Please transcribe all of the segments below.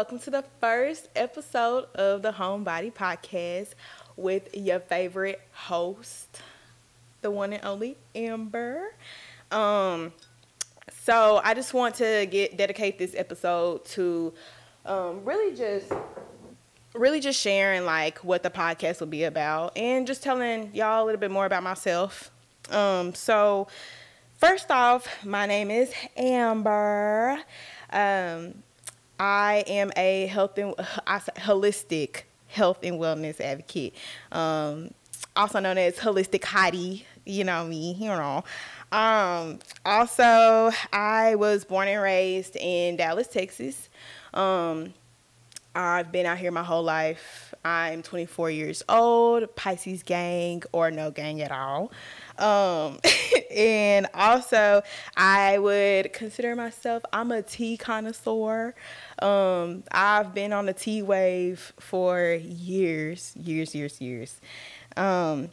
welcome to the first episode of the Homebody Podcast with your favorite host, the one and only Amber. Um, so I just want to get dedicate this episode to um, really just really just sharing like what the podcast will be about and just telling y'all a little bit more about myself. Um, so first off, my name is Amber. Um, I am a health and holistic health and wellness advocate, um, also known as holistic hottie. You know me, you know. Um, also, I was born and raised in Dallas, Texas. Um, I've been out here my whole life. I'm 24 years old, Pisces gang or no gang at all. Um, and also, I would consider myself, I'm a tea connoisseur. Um, I've been on the tea wave for years, years, years, years. Um,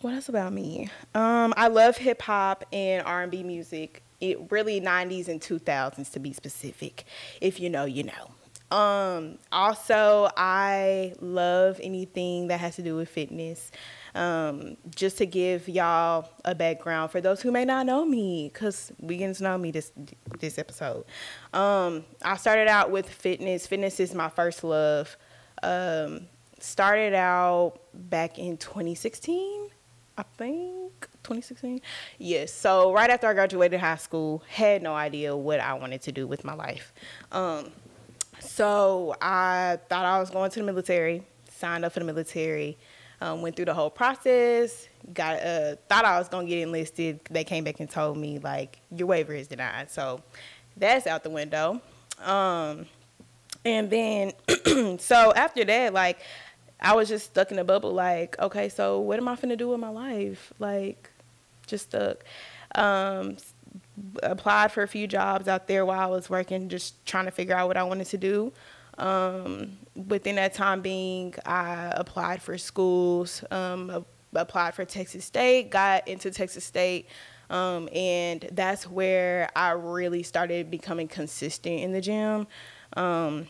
what else about me? Um, I love hip hop and R&B music. It really 90s and 2000s to be specific. If you know, you know. Um, also, I love anything that has to do with fitness. Um, just to give y'all a background for those who may not know me, because to know me this this episode. Um, I started out with fitness. Fitness is my first love. Um, started out back in 2016, I think 2016. Yes. So right after I graduated high school, had no idea what I wanted to do with my life. Um, so I thought I was going to the military. Signed up for the military um, went through the whole process. Got uh, thought I was gonna get enlisted. They came back and told me like your waiver is denied. So that's out the window. Um, and then so after that, like I was just stuck in a bubble. Like okay, so what am I gonna do with my life? Like just stuck. Um, applied for a few jobs out there while I was working, just trying to figure out what I wanted to do. Um, within that time being, I applied for schools, um, applied for Texas State, got into Texas State, um, and that's where I really started becoming consistent in the gym. Um,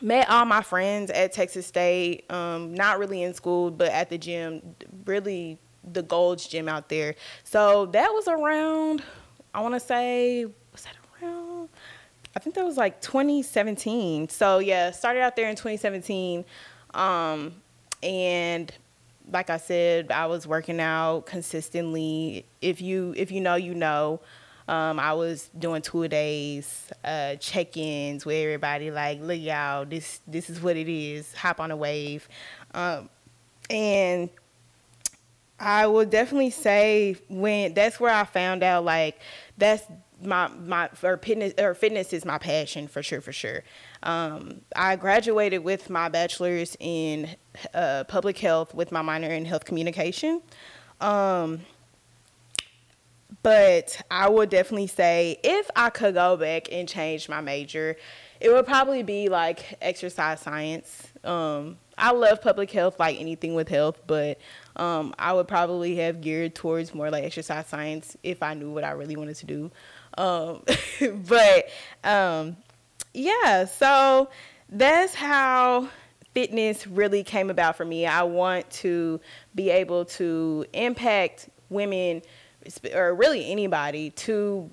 met all my friends at Texas State, um, not really in school, but at the gym, really the Gold's gym out there. So that was around, I want to say? I think that was like 2017. So yeah, started out there in 2017, um, and like I said, I was working out consistently. If you if you know, you know. Um, I was doing two days, uh, check-ins with everybody. Like, look, y'all, this this is what it is. Hop on a wave, um, and I would definitely say when that's where I found out like that's my my or fitness or fitness is my passion for sure for sure. Um, I graduated with my bachelor's in uh, public health with my minor in health communication. Um, but I would definitely say if I could go back and change my major, it would probably be like exercise science. Um, I love public health, like anything with health, but um, I would probably have geared towards more like exercise science if I knew what I really wanted to do. Um, but um, yeah, so that's how fitness really came about for me. I want to be able to impact women or really anybody to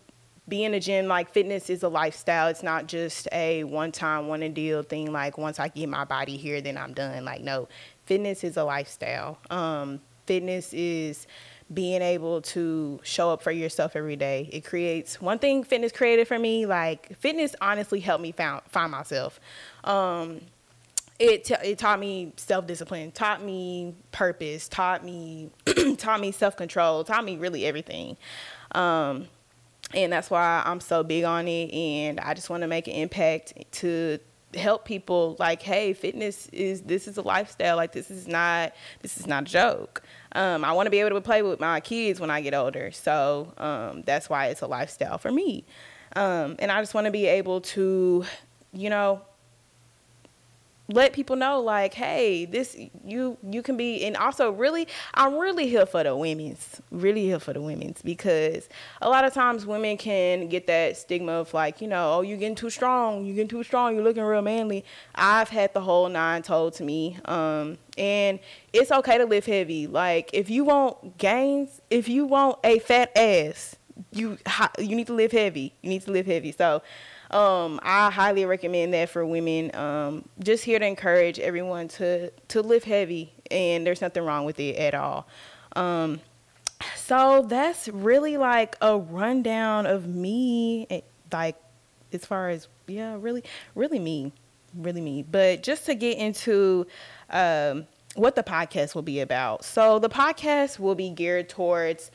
be in a gym. Like fitness is a lifestyle. It's not just a one time one and deal thing. Like once i get my body here then i'm done. Like no fitness is a lifestyle. Um, fitness is being able to show up for yourself every day. It creates one thing fitness created for me, like fitness honestly helped me found, find myself. Um, it, t- it taught me self-discipline, taught me purpose, taught me taught me self-control, taught me really everything. Um, and that's why I'm so big on it and I just want to make an impact to help people like hey fitness is this is a lifestyle like this is not this is not a joke. Um, i want to be able to play with my kids when i get older. So um, that's why it's a lifestyle for me. Um, and i just want to be able to you know let people know like hey this you you can be and also really i'm really here for the women's really here for the women's because a lot of times women can get that stigma of like you know oh you're getting too strong you're getting too strong you're looking real manly. I've had the whole nine told to me um and it's okay to lift heavy. Like if you want gains if you want a fat ass you you need to live heavy you need to live heavy. So um, I highly recommend that for women. Um, just here to encourage everyone to to lift heavy, and there's nothing wrong with it at all. Um, so that's really like a rundown of me, eh, like as far as yeah, really, really me, really me. But just to get into um, what the podcast will be about. So the podcast will be geared towards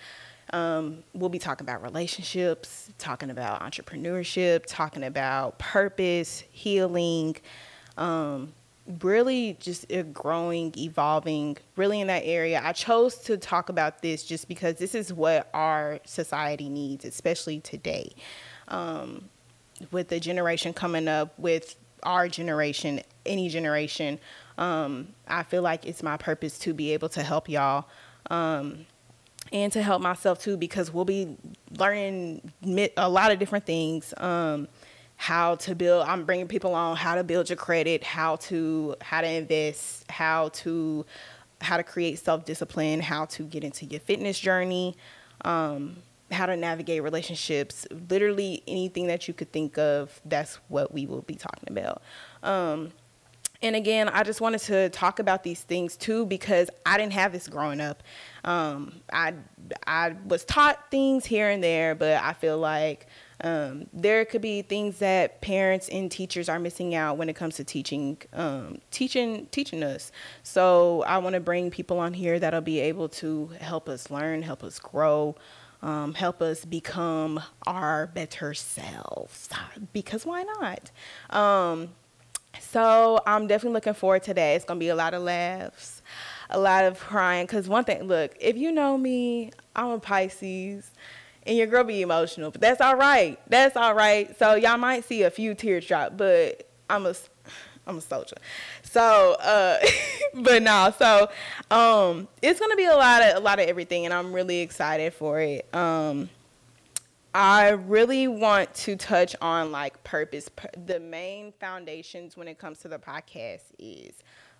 um, we'll be talking about relationships, talking about entrepreneurship, talking about purpose, healing, um, really just growing, evolving, really in that area. I chose to talk about this just because this is what our society needs, especially today. Um, with the generation coming up, with our generation, any generation, um, I feel like it's my purpose to be able to help y'all. Um, and to help myself too because we'll be learning a lot of different things um, how to build i'm bringing people on how to build your credit how to how to invest how to how to create self-discipline how to get into your fitness journey um, how to navigate relationships. Literally anything that you could think of that's what we will be talking about. Um, and again, I just wanted to talk about these things too because I didn't have this growing up. Um, I I was taught things here and there, but I feel like um, there could be things that parents and teachers are missing out when it comes to teaching um, teaching teaching us. So I want to bring people on here that'll be able to help us learn, help us grow. Um, help us become our better selves because why not um, so I'm definitely looking forward to that. It's gonna be a lot of laughs, a lot of crying. Cause one thing, look, if you know me, I'm a Pisces, and your girl be emotional, but that's all right. That's all right. So y'all might see a few tears drop, but I'm a I'm a soldier. So, uh, but no, so um, it's gonna be a lot of a lot of everything, and I'm really excited for it. Um, I really want to touch on like purpose. The main foundations when it comes to the podcast is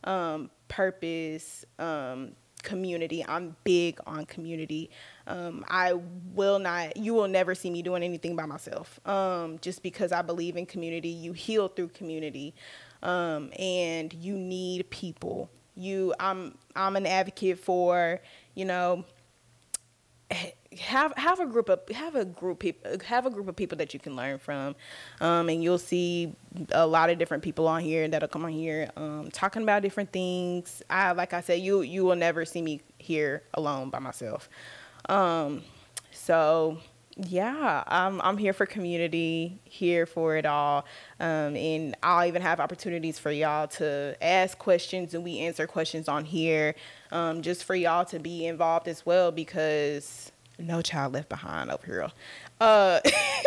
um, purpose, um, community. I'm big on community. Um, I will not, you will never see me doing anything by myself. Um, just because I believe in community, you heal through community, um, and you need people. You, I'm, I'm an advocate for, you know, have have a group of have a group people have a group of people that you can learn from, um, and you'll see a lot of different people on here that'll come on here um, talking about different things. I like I said, you you will never see me here alone by myself. Um, so yeah, I'm I'm here for community, here for it all, um, and I'll even have opportunities for y'all to ask questions, and we answer questions on here, um, just for y'all to be involved as well because no child left behind over here. Uh,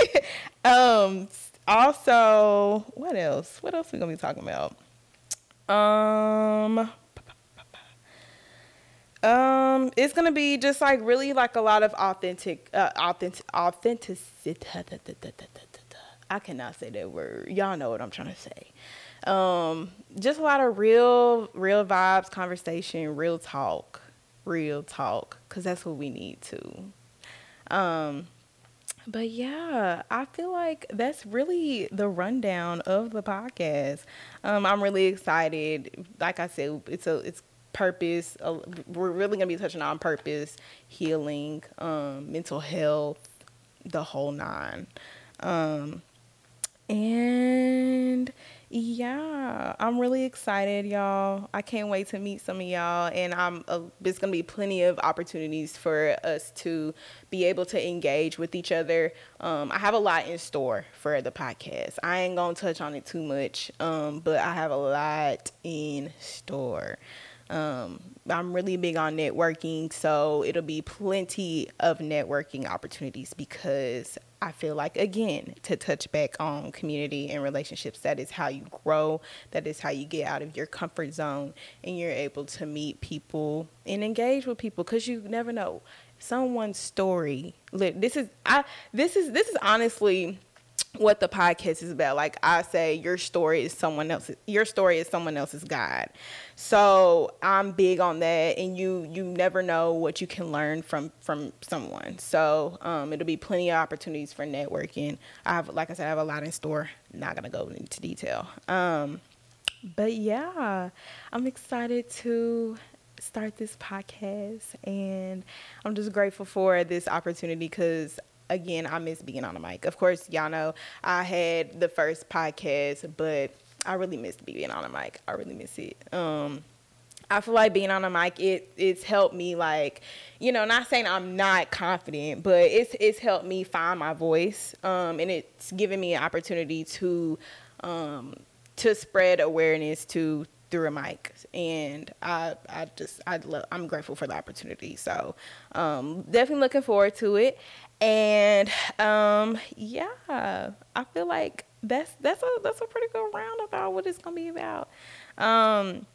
um, also, what else? What else we gonna be talking about? Um. Um, it's gonna be just like really like a lot of authentic, uh, authentic, authenticity. I cannot say that word. Y'all know what I'm trying to say. Um, just a lot of real, real vibes, conversation, real talk, real talk, cause that's what we need to. Um, but yeah, I feel like that's really the rundown of the podcast. Um, I'm really excited. Like I said, it's a it's purpose. We're really gonna be touching on purpose, healing, um, mental health, the whole nine. Um, and yeah, I'm really excited, y'all. I can't wait to meet some of y'all, and I'm. Uh, there's gonna be plenty of opportunities for us to be able to engage with each other. Um, I have a lot in store for the podcast. I ain't gonna touch on it too much, um, but I have a lot in store. Um, I'm really big on networking, so it'll be plenty of networking opportunities because I feel like, again, to touch back on community and relationships, that is how you grow. That is how you get out of your comfort zone and you're able to meet people and engage with people because you never know someone's story. Look this is I. This is this is honestly what the podcast is about. Like I say, your story is someone else's. Your story is someone else's guide. So I'm big on that, and you you never know what you can learn from from someone. So um, it'll be plenty of opportunities for networking. I have, like I said, I have a lot in store. Not gonna go into detail. Um, but yeah, I'm excited to start this podcast, and I'm just grateful for this opportunity because again, I miss being on the mic. Of course, y'all know I had the first podcast, but I really miss being on the mic. I really miss it. Um, I feel like being on the mic, it it's helped me like, you know, not saying I'm not confident, but it's it's helped me find my voice. Um, and it's given me an opportunity to um to spread awareness to through a mic and i i just i love i'm grateful for the opportunity so um definitely looking forward to it and um, yeah, I feel like that's that's a that's a pretty good roundabout what it's gonna be about. Um,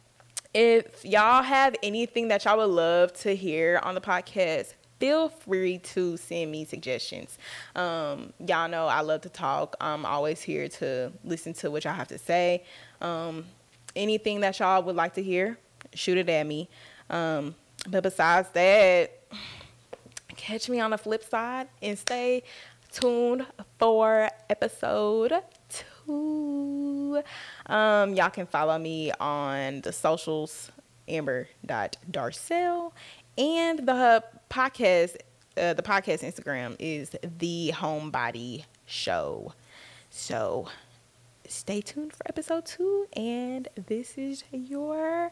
if y'all have anything that y'all would love to hear on the podcast, feel free to send me suggestions. Um, y'all know I love to talk. I'm always here to listen to what y'all have to say. Um, anything that y'all would like to hear, shoot it at me. Um, but besides that, catch me on the flip side and stay tuned for episode two. Um, y'all can follow me on the socials, amber.darcel, and the podcast. Uh, the podcast Instagram is the Homebody Show. So stay tuned for episode two. And this is your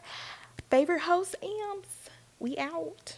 favorite host, Amps. We out.